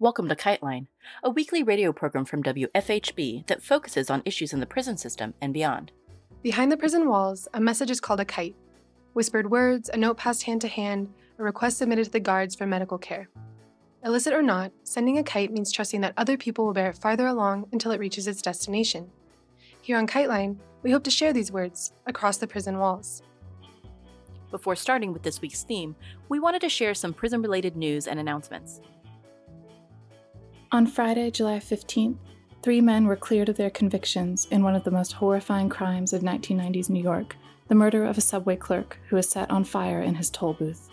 Welcome to Kiteline, a weekly radio program from WFHB that focuses on issues in the prison system and beyond. Behind the prison walls, a message is called a kite. Whispered words, a note passed hand to hand, a request submitted to the guards for medical care. Illicit or not, sending a kite means trusting that other people will bear it farther along until it reaches its destination. Here on Kiteline, we hope to share these words across the prison walls. Before starting with this week's theme, we wanted to share some prison related news and announcements. On Friday, July 15th, three men were cleared of their convictions in one of the most horrifying crimes of 1990s New York the murder of a subway clerk who was set on fire in his toll booth.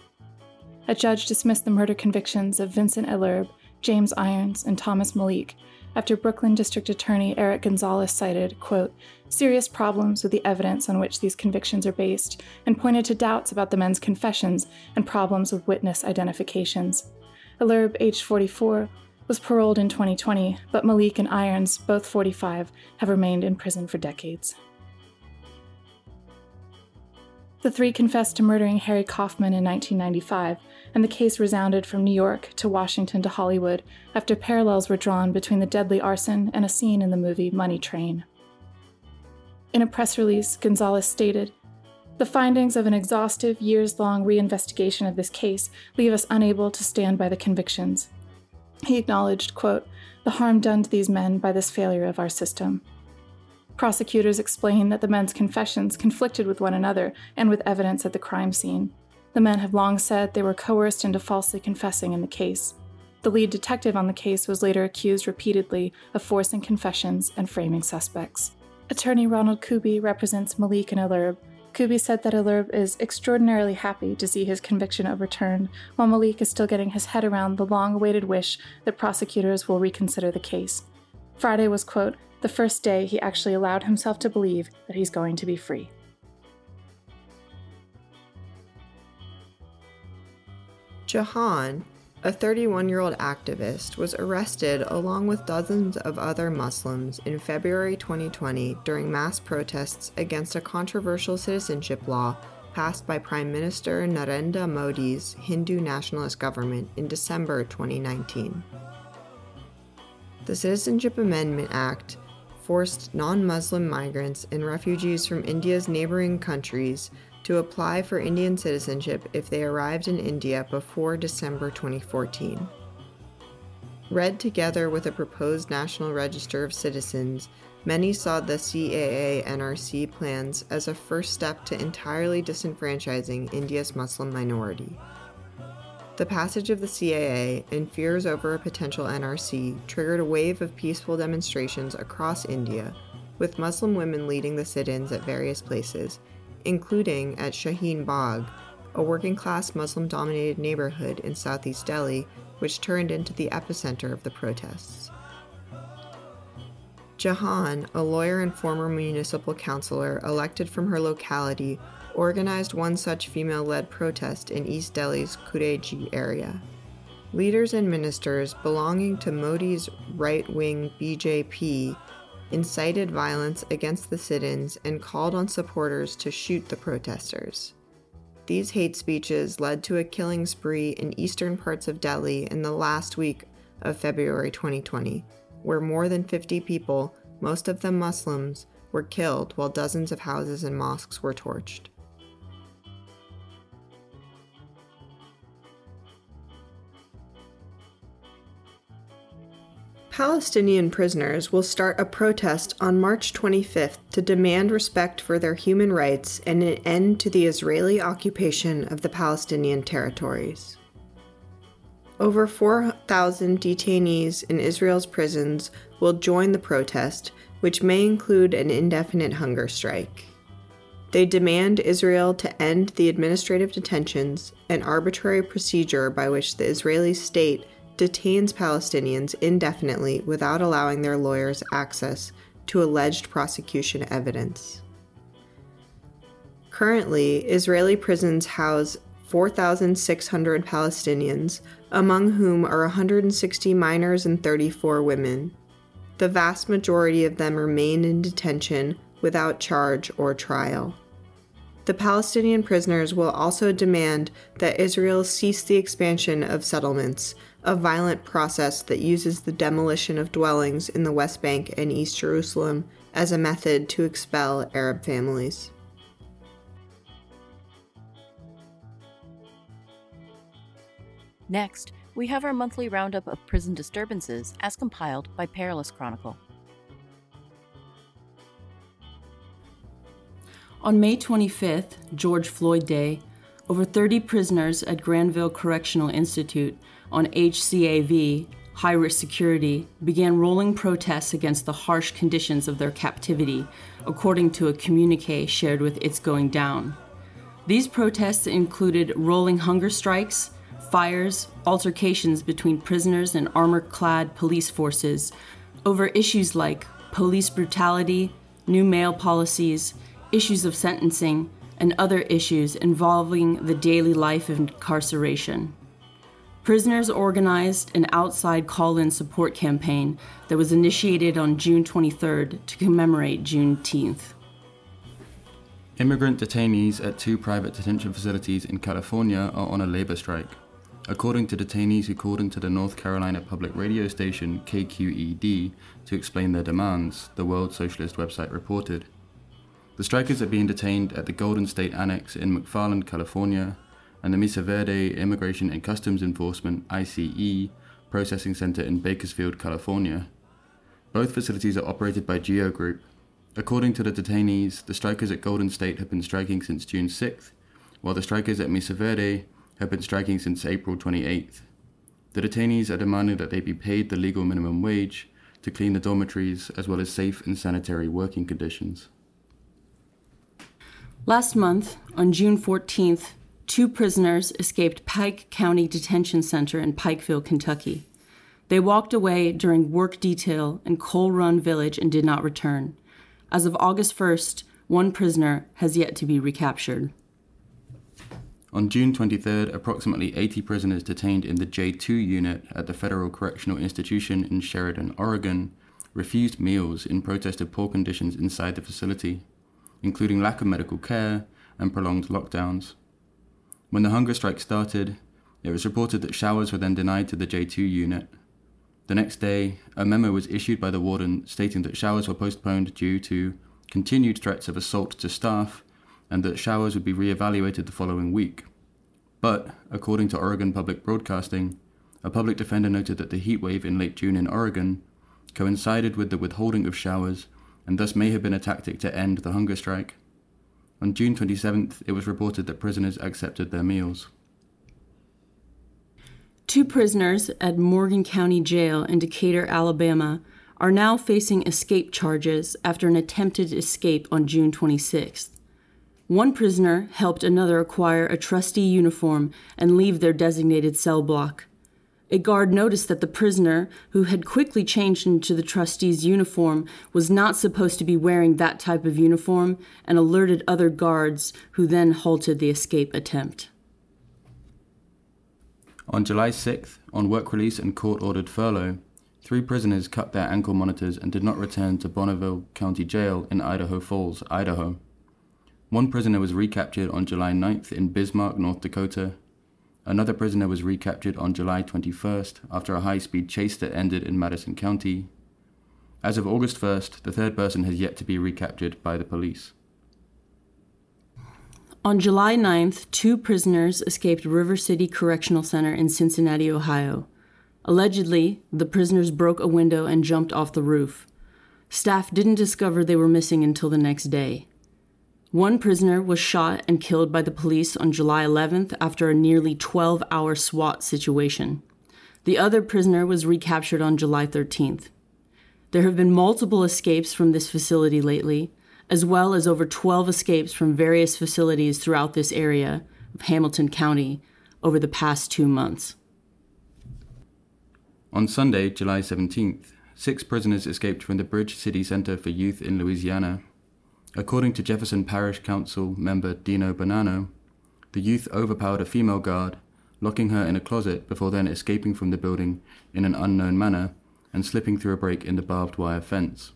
A judge dismissed the murder convictions of Vincent Ellerbe, James Irons, and Thomas Malik after Brooklyn District Attorney Eric Gonzalez cited, quote, serious problems with the evidence on which these convictions are based and pointed to doubts about the men's confessions and problems with witness identifications. Ellerbe, aged 44, was paroled in 2020, but Malik and Irons, both 45, have remained in prison for decades. The three confessed to murdering Harry Kaufman in 1995, and the case resounded from New York to Washington to Hollywood after parallels were drawn between the deadly arson and a scene in the movie Money Train. In a press release, Gonzalez stated, the findings of an exhaustive, years long reinvestigation of this case leave us unable to stand by the convictions. He acknowledged, quote, the harm done to these men by this failure of our system. Prosecutors explained that the men's confessions conflicted with one another and with evidence at the crime scene. The men have long said they were coerced into falsely confessing in the case. The lead detective on the case was later accused repeatedly of forcing confessions and framing suspects. Attorney Ronald Kuby represents Malik and Ellerbe, Kuby said that Ellerbe is extraordinarily happy to see his conviction overturned, while Malik is still getting his head around the long awaited wish that prosecutors will reconsider the case. Friday was, quote, the first day he actually allowed himself to believe that he's going to be free. Jahan, a 31 year old activist, was arrested along with dozens of other Muslims in February 2020 during mass protests against a controversial citizenship law passed by Prime Minister Narendra Modi's Hindu nationalist government in December 2019. The Citizenship Amendment Act forced non Muslim migrants and refugees from India's neighboring countries to apply for Indian citizenship if they arrived in India before December 2014. Read together with a proposed National Register of Citizens, many saw the CAA NRC plans as a first step to entirely disenfranchising India's Muslim minority. The passage of the CAA and fears over a potential NRC triggered a wave of peaceful demonstrations across India, with Muslim women leading the sit ins at various places, including at Shaheen Bagh, a working class Muslim dominated neighborhood in southeast Delhi, which turned into the epicenter of the protests. Jahan, a lawyer and former municipal councilor elected from her locality, organized one such female led protest in East Delhi's Khureji area. Leaders and ministers belonging to Modi's right wing BJP incited violence against the sit ins, and called on supporters to shoot the protesters. These hate speeches led to a killing spree in eastern parts of Delhi in the last week of February 2020, where more than 50 people, most of them Muslims, were killed while dozens of houses and mosques were torched. Palestinian prisoners will start a protest on March 25th to demand respect for their human rights and an end to the Israeli occupation of the Palestinian territories. Over 4,000 detainees in Israel's prisons will join the protest, which may include an indefinite hunger strike. They demand Israel to end the administrative detentions, an arbitrary procedure by which the Israeli state detains Palestinians indefinitely without allowing their lawyers access to alleged prosecution evidence. Currently, Israeli prisons house 4,600 Palestinians, among whom are 160 minors and 34 women. The vast majority of them remain in detention without charge or trial. The Palestinian prisoners will also demand that Israel cease the expansion of settlements, a violent process that uses the demolition of dwellings in the West Bank and East Jerusalem as a method to expel Arab families. Next, we have our monthly roundup of prison disturbances as compiled by Perilous Chronicle. On May 25th, George Floyd Day, over 30 prisoners at Granville Correctional Institute on HCAV, high risk security, began rolling protests against the harsh conditions of their captivity, according to a communique shared with It's Going Down. These protests included rolling hunger strikes, fires, altercations between prisoners and armor clad police forces over issues like police brutality, new mail policies, issues of sentencing, and other issues involving the daily life of incarceration. Prisoners organized an outside call in support campaign that was initiated on June 23rd to commemorate Juneteenth. Immigrant detainees at two private detention facilities in California are on a labor strike. According to detainees who called into the North Carolina public radio station KQED to explain their demands, the World Socialist website reported. The strikers are being detained at the Golden State Annex in McFarland, California, and the Mesa Verde Immigration and Customs Enforcement ICE processing center in Bakersfield, California. Both facilities are operated by Geo Group. According to the detainees, the strikers at Golden State have been striking since June 6th, while the strikers at Mesa Verde have been striking since April 28th. The detainees are demanding that they be paid the legal minimum wage to clean the dormitories as well as safe and sanitary working conditions. Last month, on June 14th, two prisoners escaped Pike County Detention Center in Pikeville, Kentucky. They walked away during work detail in Coal Run Village and did not return. As of August 1st, one prisoner has yet to be recaptured. On June 23rd, approximately 80 prisoners detained in the J2 unit at the Federal Correctional Institution in Sheridan, Oregon, refused meals in protest of poor conditions inside the facility including lack of medical care and prolonged lockdowns. When the hunger strike started, it was reported that showers were then denied to the J2 unit. The next day, a memo was issued by the warden stating that showers were postponed due to continued threats of assault to staff and that showers would be re-evaluated the following week. But, according to Oregon Public Broadcasting, a public defender noted that the heat wave in late June in Oregon coincided with the withholding of showers and thus may have been a tactic to end the hunger strike. On June 27th, it was reported that prisoners accepted their meals. Two prisoners at Morgan County Jail in Decatur, Alabama, are now facing escape charges after an attempted escape on June 26th. One prisoner helped another acquire a trustee uniform and leave their designated cell block. A guard noticed that the prisoner, who had quickly changed into the trustee's uniform, was not supposed to be wearing that type of uniform and alerted other guards, who then halted the escape attempt. On July 6th, on work release and court ordered furlough, three prisoners cut their ankle monitors and did not return to Bonneville County Jail in Idaho Falls, Idaho. One prisoner was recaptured on July 9th in Bismarck, North Dakota, Another prisoner was recaptured on July 21st after a high speed chase that ended in Madison County. As of August 1st, the third person has yet to be recaptured by the police. On July 9th, two prisoners escaped River City Correctional Center in Cincinnati, Ohio. Allegedly, the prisoners broke a window and jumped off the roof. Staff didn't discover they were missing until the next day. One prisoner was shot and killed by the police on July 11th after a nearly 12 hour SWAT situation. The other prisoner was recaptured on July 13th. There have been multiple escapes from this facility lately, as well as over 12 escapes from various facilities throughout this area of Hamilton County over the past two months. On Sunday, July 17th, six prisoners escaped from the Bridge City Center for Youth in Louisiana According to Jefferson Parish Council member Deano Bonano, the youth overpowered a female guard, locking her in a closet before then escaping from the building in an unknown manner and slipping through a break in the barbed wire fence.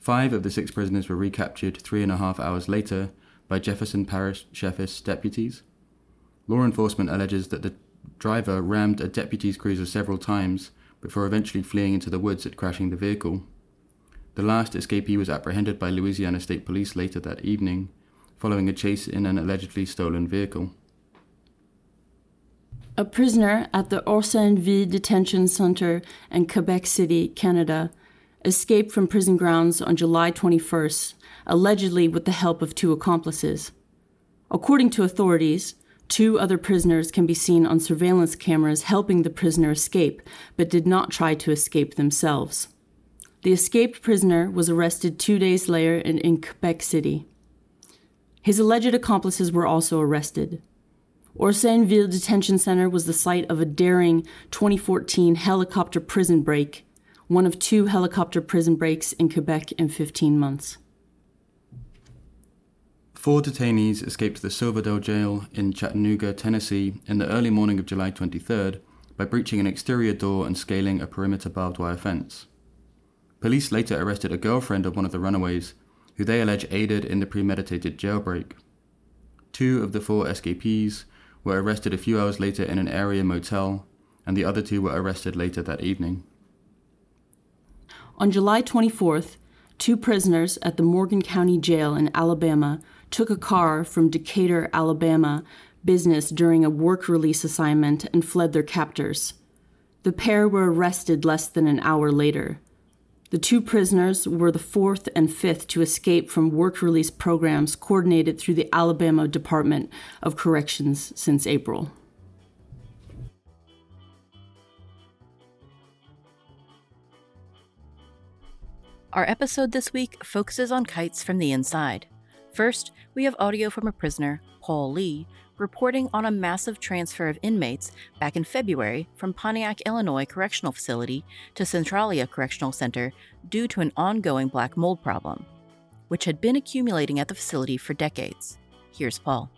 Five of the six prisoners were recaptured three and a half hours later by Jefferson Parish Sheriff's deputies. Law enforcement alleges that the driver rammed a deputy's cruiser several times before eventually fleeing into the woods and crashing the vehicle. The last escapee was apprehended by Louisiana State Police later that evening, following a chase in an allegedly stolen vehicle. A prisoner at the Orsainville Detention Center in Quebec City, Canada, escaped from prison grounds on July 21st, allegedly with the help of two accomplices. According to authorities, two other prisoners can be seen on surveillance cameras helping the prisoner escape, but did not try to escape themselves. The escaped prisoner was arrested two days later in, in Quebec City. His alleged accomplices were also arrested. Orsainville Detention Center was the site of a daring 2014 helicopter prison break, one of two helicopter prison breaks in Quebec in 15 months. Four detainees escaped the Silverdale jail in Chattanooga, Tennessee, in the early morning of July 23rd by breaching an exterior door and scaling a perimeter barbed wire fence. Police later arrested a girlfriend of one of the runaways, who they allege aided in the premeditated jailbreak. Two of the four escapees were arrested a few hours later in an area motel, and the other two were arrested later that evening. On July 24th, two prisoners at the Morgan County Jail in Alabama took a car from Decatur, Alabama business during a work release assignment and fled their captors. The pair were arrested less than an hour later. The two prisoners were the fourth and fifth to escape from work release programs coordinated through the Alabama Department of Corrections since April. Our episode this week focuses on kites from the inside. First, we have audio from a prisoner, Paul Lee, reporting on a massive transfer of inmates back in February from Pontiac, Illinois Correctional Facility to Centralia Correctional Center due to an ongoing black mold problem, which had been accumulating at the facility for decades. Here's Paul.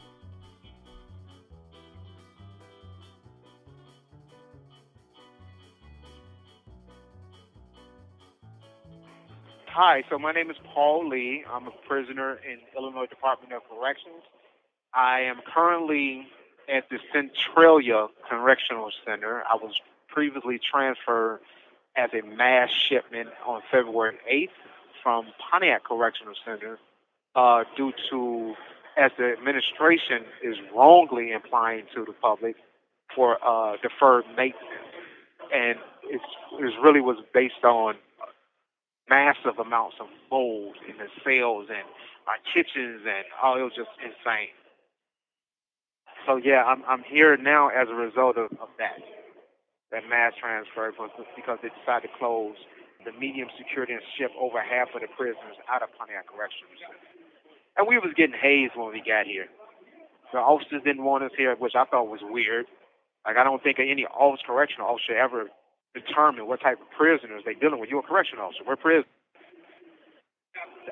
Hi, so my name is Paul Lee. I'm a prisoner in Illinois Department of Corrections. I am currently at the Centralia Correctional Center. I was previously transferred as a mass shipment on February 8th from Pontiac Correctional Center uh, due to, as the administration is wrongly implying to the public, for uh, deferred maintenance. And it's, it really was based on massive amounts of mold in the cells and our kitchens and oh, it was just insane. So yeah, I'm I'm here now as a result of, of that, that mass transfer because they decided to close the medium security and ship over half of the prisoners out of Pontiac Correctional. And we was getting hazed when we got here. The officers didn't want us here, which I thought was weird. Like I don't think any officer, correctional officer ever determine what type of prisoners they're dealing with. You're a correctional officer. We're prisoners.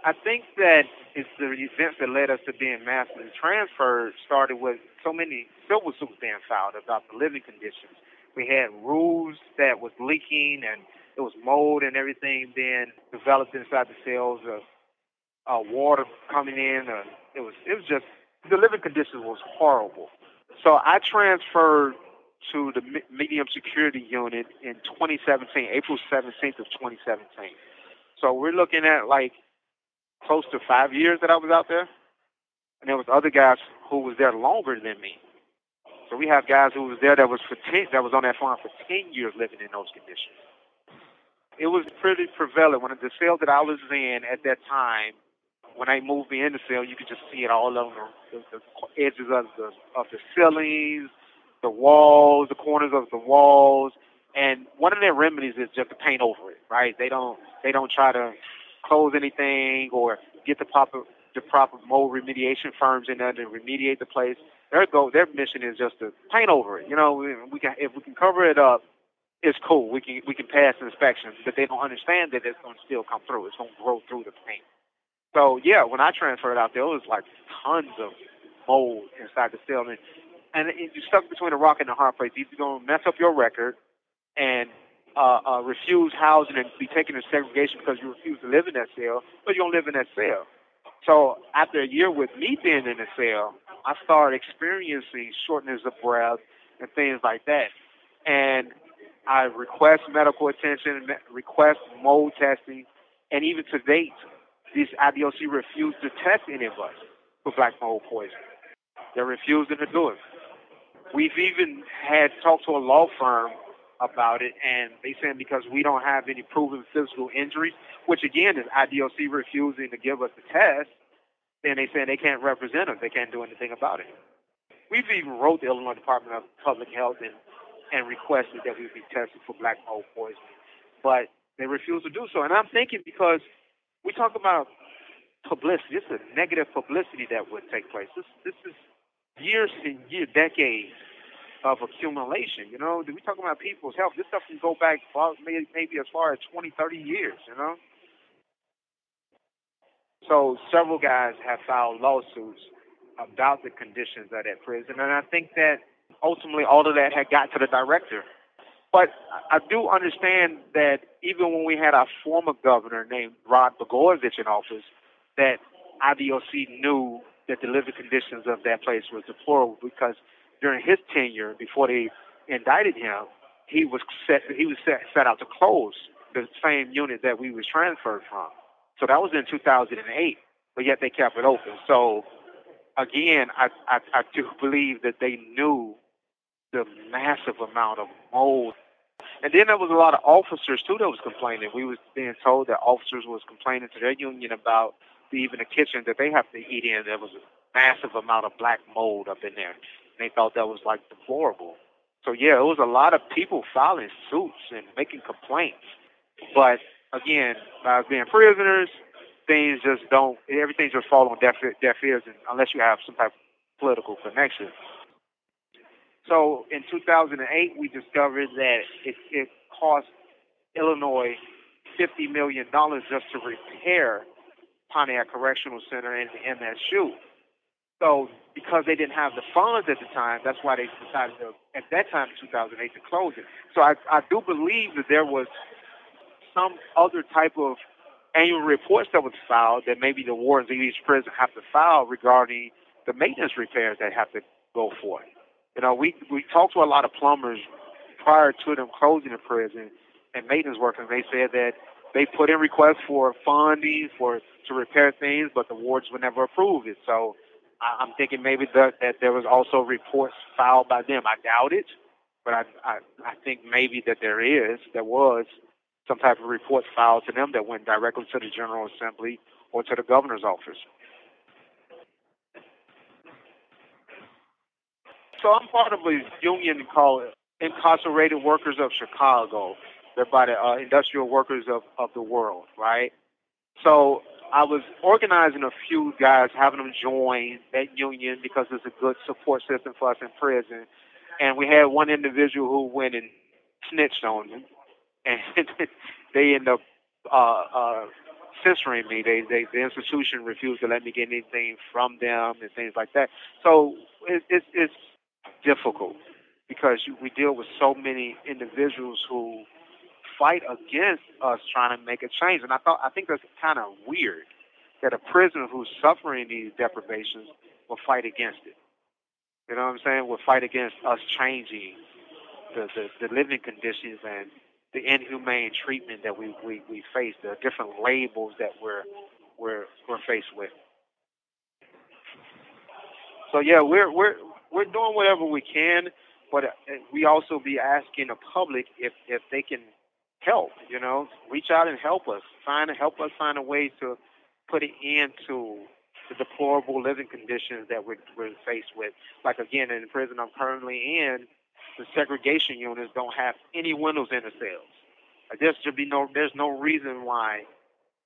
I think that it's the events that led us to being massively transferred started with so many civil suits being filed about the living conditions. We had rules that was leaking and it was mold and everything being developed inside the cells. Of, uh, water coming in. Uh, it was it was just the living conditions was horrible. So I transferred to the medium security unit in 2017, April 17th of 2017. So we're looking at like close to five years that I was out there, and there was other guys who was there longer than me. So we have guys who was there that was for ten, that was on that farm for ten years living in those conditions. It was pretty prevalent when the cell that I was in at that time. When I moved me in the cell, you could just see it all over the, the, edges of the of the ceilings, the walls, the corners of the walls. And one of their remedies is just to paint over it, right? They don't they don't try to close anything or get the proper the proper mold remediation firms in there to remediate the place. Their goal, their mission is just to paint over it. You know, we can if we can cover it up, it's cool. We can we can pass inspections, but they don't understand that it's going to still come through. It's going to grow through the paint. So yeah, when I transferred out there, it was like tons of mold inside the cell, and, and you're stuck between a rock and a hard place. Either going to mess up your record and uh, uh, refuse housing and be taken to segregation because you refuse to live in that cell, but you don't live in that cell. So after a year with me being in the cell, I started experiencing shortness of breath, and things like that. And I request medical attention, request mold testing, and even to date, this IDOC refused to test any of us for black mold poisoning. They're refusing to do it. We've even had talked to a law firm about it, and they saying because we don't have any proven physical injuries, which again is IDOC refusing to give us the test, then they saying they can't represent us. They can't do anything about it. We've even wrote the Illinois Department of Public Health and and requested that we be tested for black mold poisoning, but they refuse to do so. And I'm thinking because we talk about publicity, it's a negative publicity that would take place. This this is years and years, decades of accumulation. You know, we talking about people's health. This stuff can go back far, maybe, as far as 20, 30 years. You know. So several guys have filed lawsuits about the conditions at that prison, and I think that ultimately all of that had got to the director. But I do understand that even when we had our former governor named Rod Blagojevich in office, that IDOC knew that the living conditions of that place was deplorable because during his tenure, before they indicted him, he was set he was set, set out to close the same unit that we was transferred from. So that was in 2008, but yet they kept it open. So again, I, I, I do believe that they knew the massive amount of mold. And then there was a lot of officers too that was complaining. We was being told that officers was complaining to their union about the, even the kitchen that they have to eat in. There was a massive amount of black mold up in there. They thought that was like deplorable. So yeah, it was a lot of people filing suits and making complaints. But again, by being prisoners, things just don't. Everything just falls on deaf, deaf ears, unless you have some type of political connection. So in 2008, we discovered that it, it cost Illinois $50 million just to repair Pontiac Correctional Center and the MSU. So because they didn't have the funds at the time, that's why they decided to, at that time in 2008 to close it. So I, I do believe that there was some other type of annual reports that was filed that maybe the wardens of each prison have to file regarding the maintenance repairs that have to go for it. You know, we we talked to a lot of plumbers prior to them closing the prison and maintenance workers. They said that they put in requests for funding for to repair things, but the wards would never approve it. So I'm thinking maybe that, that there was also reports filed by them. I doubt it, but I, I I think maybe that there is there was some type of report filed to them that went directly to the General Assembly or to the governor's office. So I'm part of a union called Incarcerated Workers of Chicago. They're by the uh, Industrial Workers of, of the World, right? So I was organizing a few guys, having them join that union because it's a good support system for us in prison. And we had one individual who went and snitched on me, and they ended up uh, uh, censoring me. They, they, the institution refused to let me get anything from them and things like that. So it, it, it's difficult because we deal with so many individuals who fight against us trying to make a change. And I thought I think that's kind of weird that a prisoner who's suffering these deprivations will fight against it. You know what I'm saying? Will fight against us changing the, the, the living conditions and the inhumane treatment that we, we, we face, the different labels that we're we're we're faced with. So yeah, we're we're we're doing whatever we can, but uh, we also be asking the public if if they can help. You know, reach out and help us. Find a help us find a way to put an end to the deplorable living conditions that we're, we're faced with. Like again, in the prison I'm currently in, the segregation units don't have any windows in the cells. There should be no. There's no reason why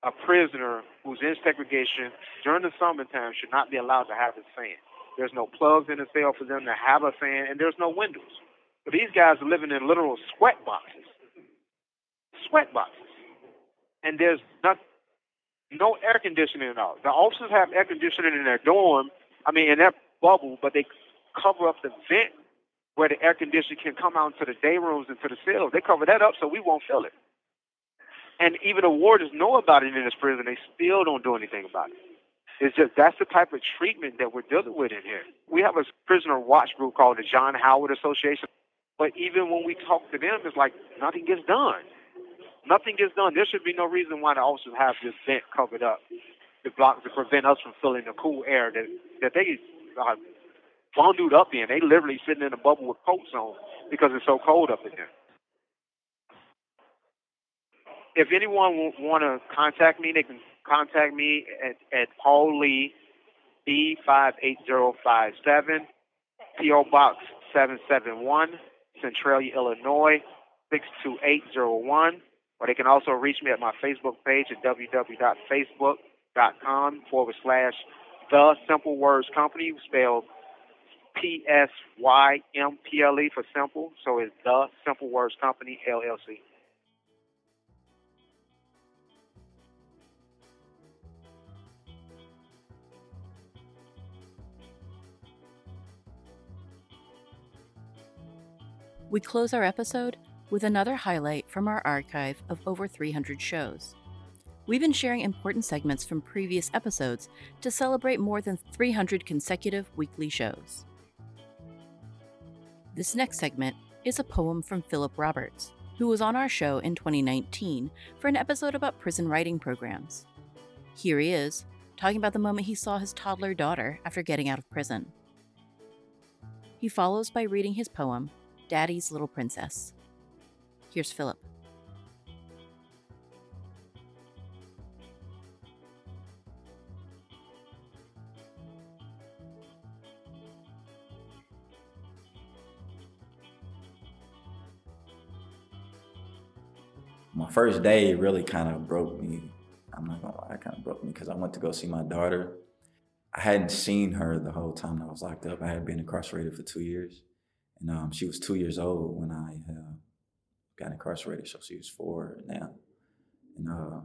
a prisoner who's in segregation during the summertime should not be allowed to have his fan. There's no plugs in the cell for them to have a fan, and there's no windows. But these guys are living in literal sweat boxes. Sweat boxes. And there's not no air conditioning at all. The officers have air conditioning in their dorm, I mean in their bubble, but they cover up the vent where the air conditioning can come out into the day rooms and to the cells. They cover that up so we won't feel it. And even the wardens know about it in this prison, they still don't do anything about it. It's just that's the type of treatment that we're dealing with in here. We have a prisoner watch group called the John Howard Association, but even when we talk to them, it's like nothing gets done. Nothing gets done. There should be no reason why the officers have this vent covered up to block to prevent us from feeling the cool air that that they uh, bundled up in. They literally sitting in a bubble with coats on because it's so cold up in there. If anyone want to contact me, they can contact me at, at Paul Lee, B58057, P.O. Box 771, Centralia, Illinois, 62801. Or they can also reach me at my Facebook page at www.facebook.com forward slash The Psymple Words Company, spelled P S Y M P L E for simple. So it's The Psymple Words Company, LLC. We close our episode with another highlight from our archive of over 300 shows. We've been sharing important segments from previous episodes to celebrate more than 300 consecutive weekly shows. This next segment is a poem from Philip Roberts, who was on our show in 2019 for an episode about prison writing programs. Here he is, talking about the moment he saw his toddler daughter after getting out of prison. He follows by reading his poem, Daddy's Little Princess. Here's Philip. My first day really kind of broke me. I'm not gonna lie, it kind of broke me because I went to go see my daughter. I hadn't seen her the whole time I was locked up. I had been incarcerated for two years. And um, she was two years old when I uh, got incarcerated, so she was four now. And uh,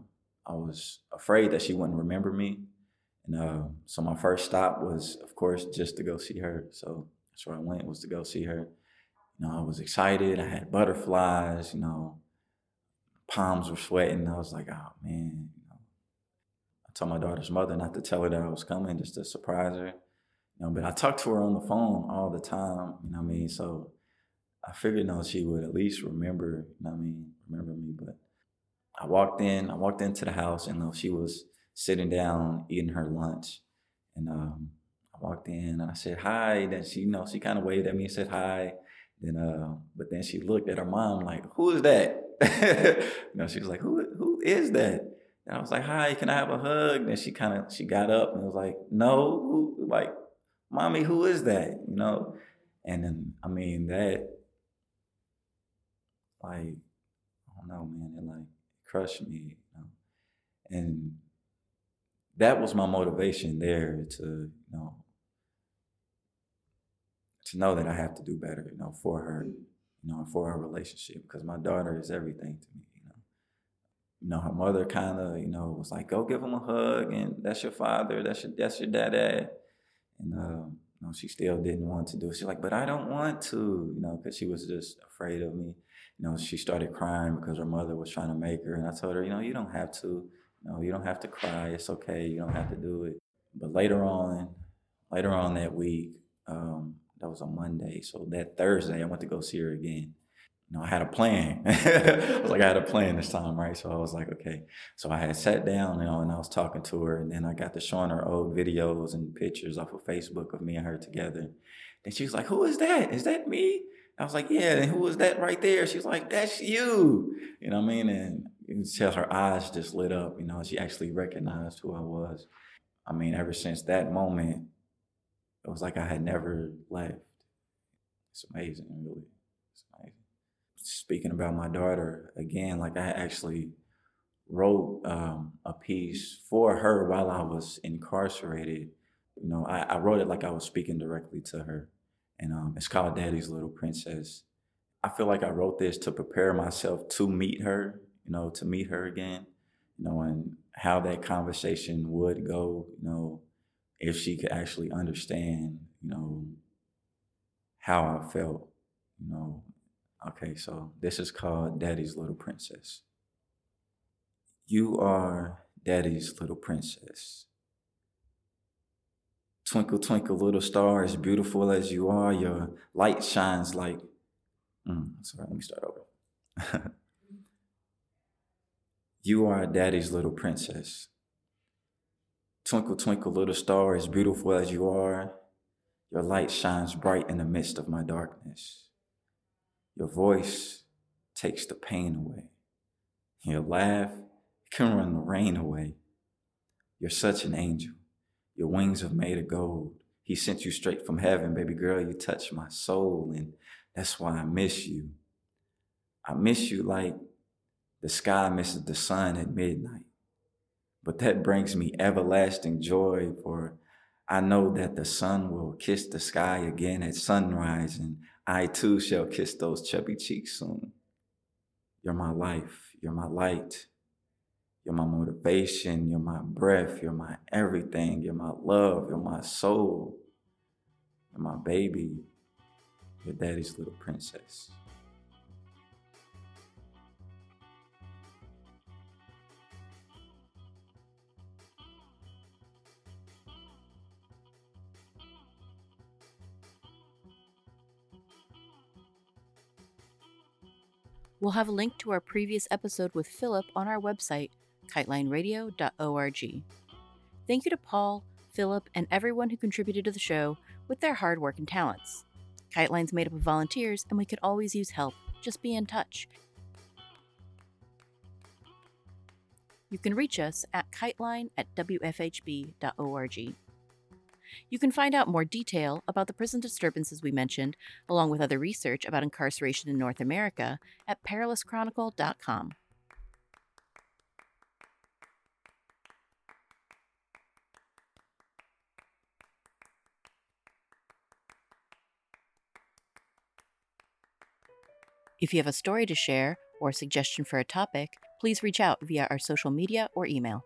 I was afraid that she wouldn't remember me. And uh, so my first stop was, of course, just to go see her. So that's where I went was to go see her. You know, I was excited. I had butterflies. You know, palms were sweating. I was like, oh man. I told my daughter's mother not to tell her that I was coming, just to surprise her. You know, but I talked to her on the phone all the time, you know what I mean? So I figured, know, she would at least remember, I mean, remember me. But I walked in, I walked into the house and you she was sitting down eating her lunch. And um, I walked in and I said, hi. Then she, you know, she kind of waved at me and said hi. Then, uh, but then she looked at her mom like, who is that? you know, she was like, who, who is that? And I was like, hi, can I have a hug? And she kind of, she got up and was like, no, who, like, mommy, who is that? You know? And then, I mean, that, like, I don't know, man, it like crushed me, you know? And that was my motivation there to, you know, to know that I have to do better, you know, for her, you know, for our relationship, because my daughter is everything to me, you know. Her mother kind of, you know, was like, "Go give him a hug," and that's your father, that's your that's your dad. And uh, you know, she still didn't want to do it. She's like, but I don't want to, you know, because she was just afraid of me. You know, she started crying because her mother was trying to make her. And I told her, you know, you don't have to. You know, you don't have to cry. It's okay. You don't have to do it. But later on, later on that week, um, that was a Monday. So that Thursday, I went to go see her again you know, I had a plan. I was like, I had a plan this time, right? So I was like, okay. So I had sat down, you know, and I was talking to her, and then I got to showing her old videos and pictures off of Facebook of me and her together. And she was like, "Who is that? Is that me?" I was like, "Yeah." And who was that right there? She was like, "That's you." You know what I mean? And you can tell her eyes just lit up. You know, she actually recognized who I was. I mean, ever since that moment, it was like I had never left. It's amazing, really speaking about my daughter again, like I actually wrote um, a piece for her while I was incarcerated. You know, I, I wrote it like I was speaking directly to her, and um, it's called Daddy's Little Princess. I feel like I wrote this to prepare myself to meet her, you know, to meet her again, you know, and how that conversation would go, you know, if she could actually understand, you know, how I felt, you know, Okay, so this is called Daddy's Little Princess. You are Daddy's little princess. Twinkle, twinkle, little star, as beautiful as you are, your light shines like. Mm, sorry, let me start over. you are daddy's little princess. Twinkle, twinkle, little star, as beautiful as you are, your light shines bright in the midst of my darkness. Your voice takes the pain away. Your laugh can run the rain away. You're such an angel. Your wings are made of gold. He sent you straight from heaven, baby girl. You touch my soul, and that's why I miss you. I miss you like the sky misses the sun at midnight. But that brings me everlasting joy, for I know that the sun will kiss the sky again at sunrise, and I too shall kiss those chubby cheeks soon. You're my life, you're my light, you're my motivation, you're my breath, you're my everything, you're my love, you're my soul, you're my baby, your daddy's little princess. We'll have a link to our previous episode with Philip on our website, kitelineradio.org. Thank you to Paul, Philip, and everyone who contributed to the show with their hard work and talents. Kiteline's made up of volunteers, and we could always use help. Just be in touch. You can reach us at kiteline at wfhb.org. You can find out more detail about the prison disturbances we mentioned, along with other research about incarceration in North America, at perilouschronicle.com. If you have a story to share or a suggestion for a topic, please reach out via our social media or email.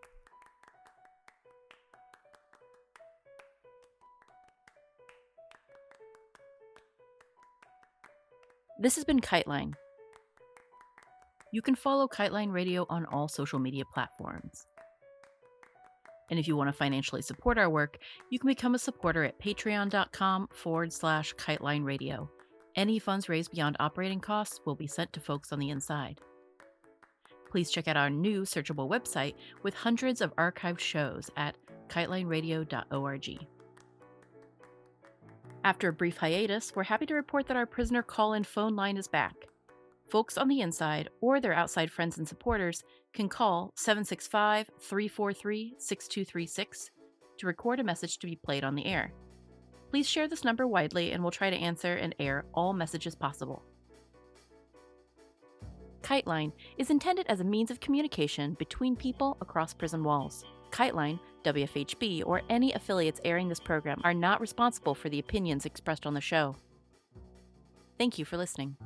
This has been Kiteline. You can follow Kiteline Radio on all social media platforms. And if you want to financially support our work, you can become a supporter at patreon.com forward slash kiteline radio. Any funds raised beyond operating costs will be sent to folks on the inside. Please check out our new searchable website with hundreds of archived shows at kitelineradio.org. After a brief hiatus, we're happy to report that our prisoner call in phone line is back. Folks on the inside or their outside friends and supporters can call 765 343 6236 to record a message to be played on the air. Please share this number widely and we'll try to answer and air all messages possible. Kiteline is intended as a means of communication between people across prison walls. Kiteline, WFHB, or any affiliates airing this program are not responsible for the opinions expressed on the show. Thank you for listening.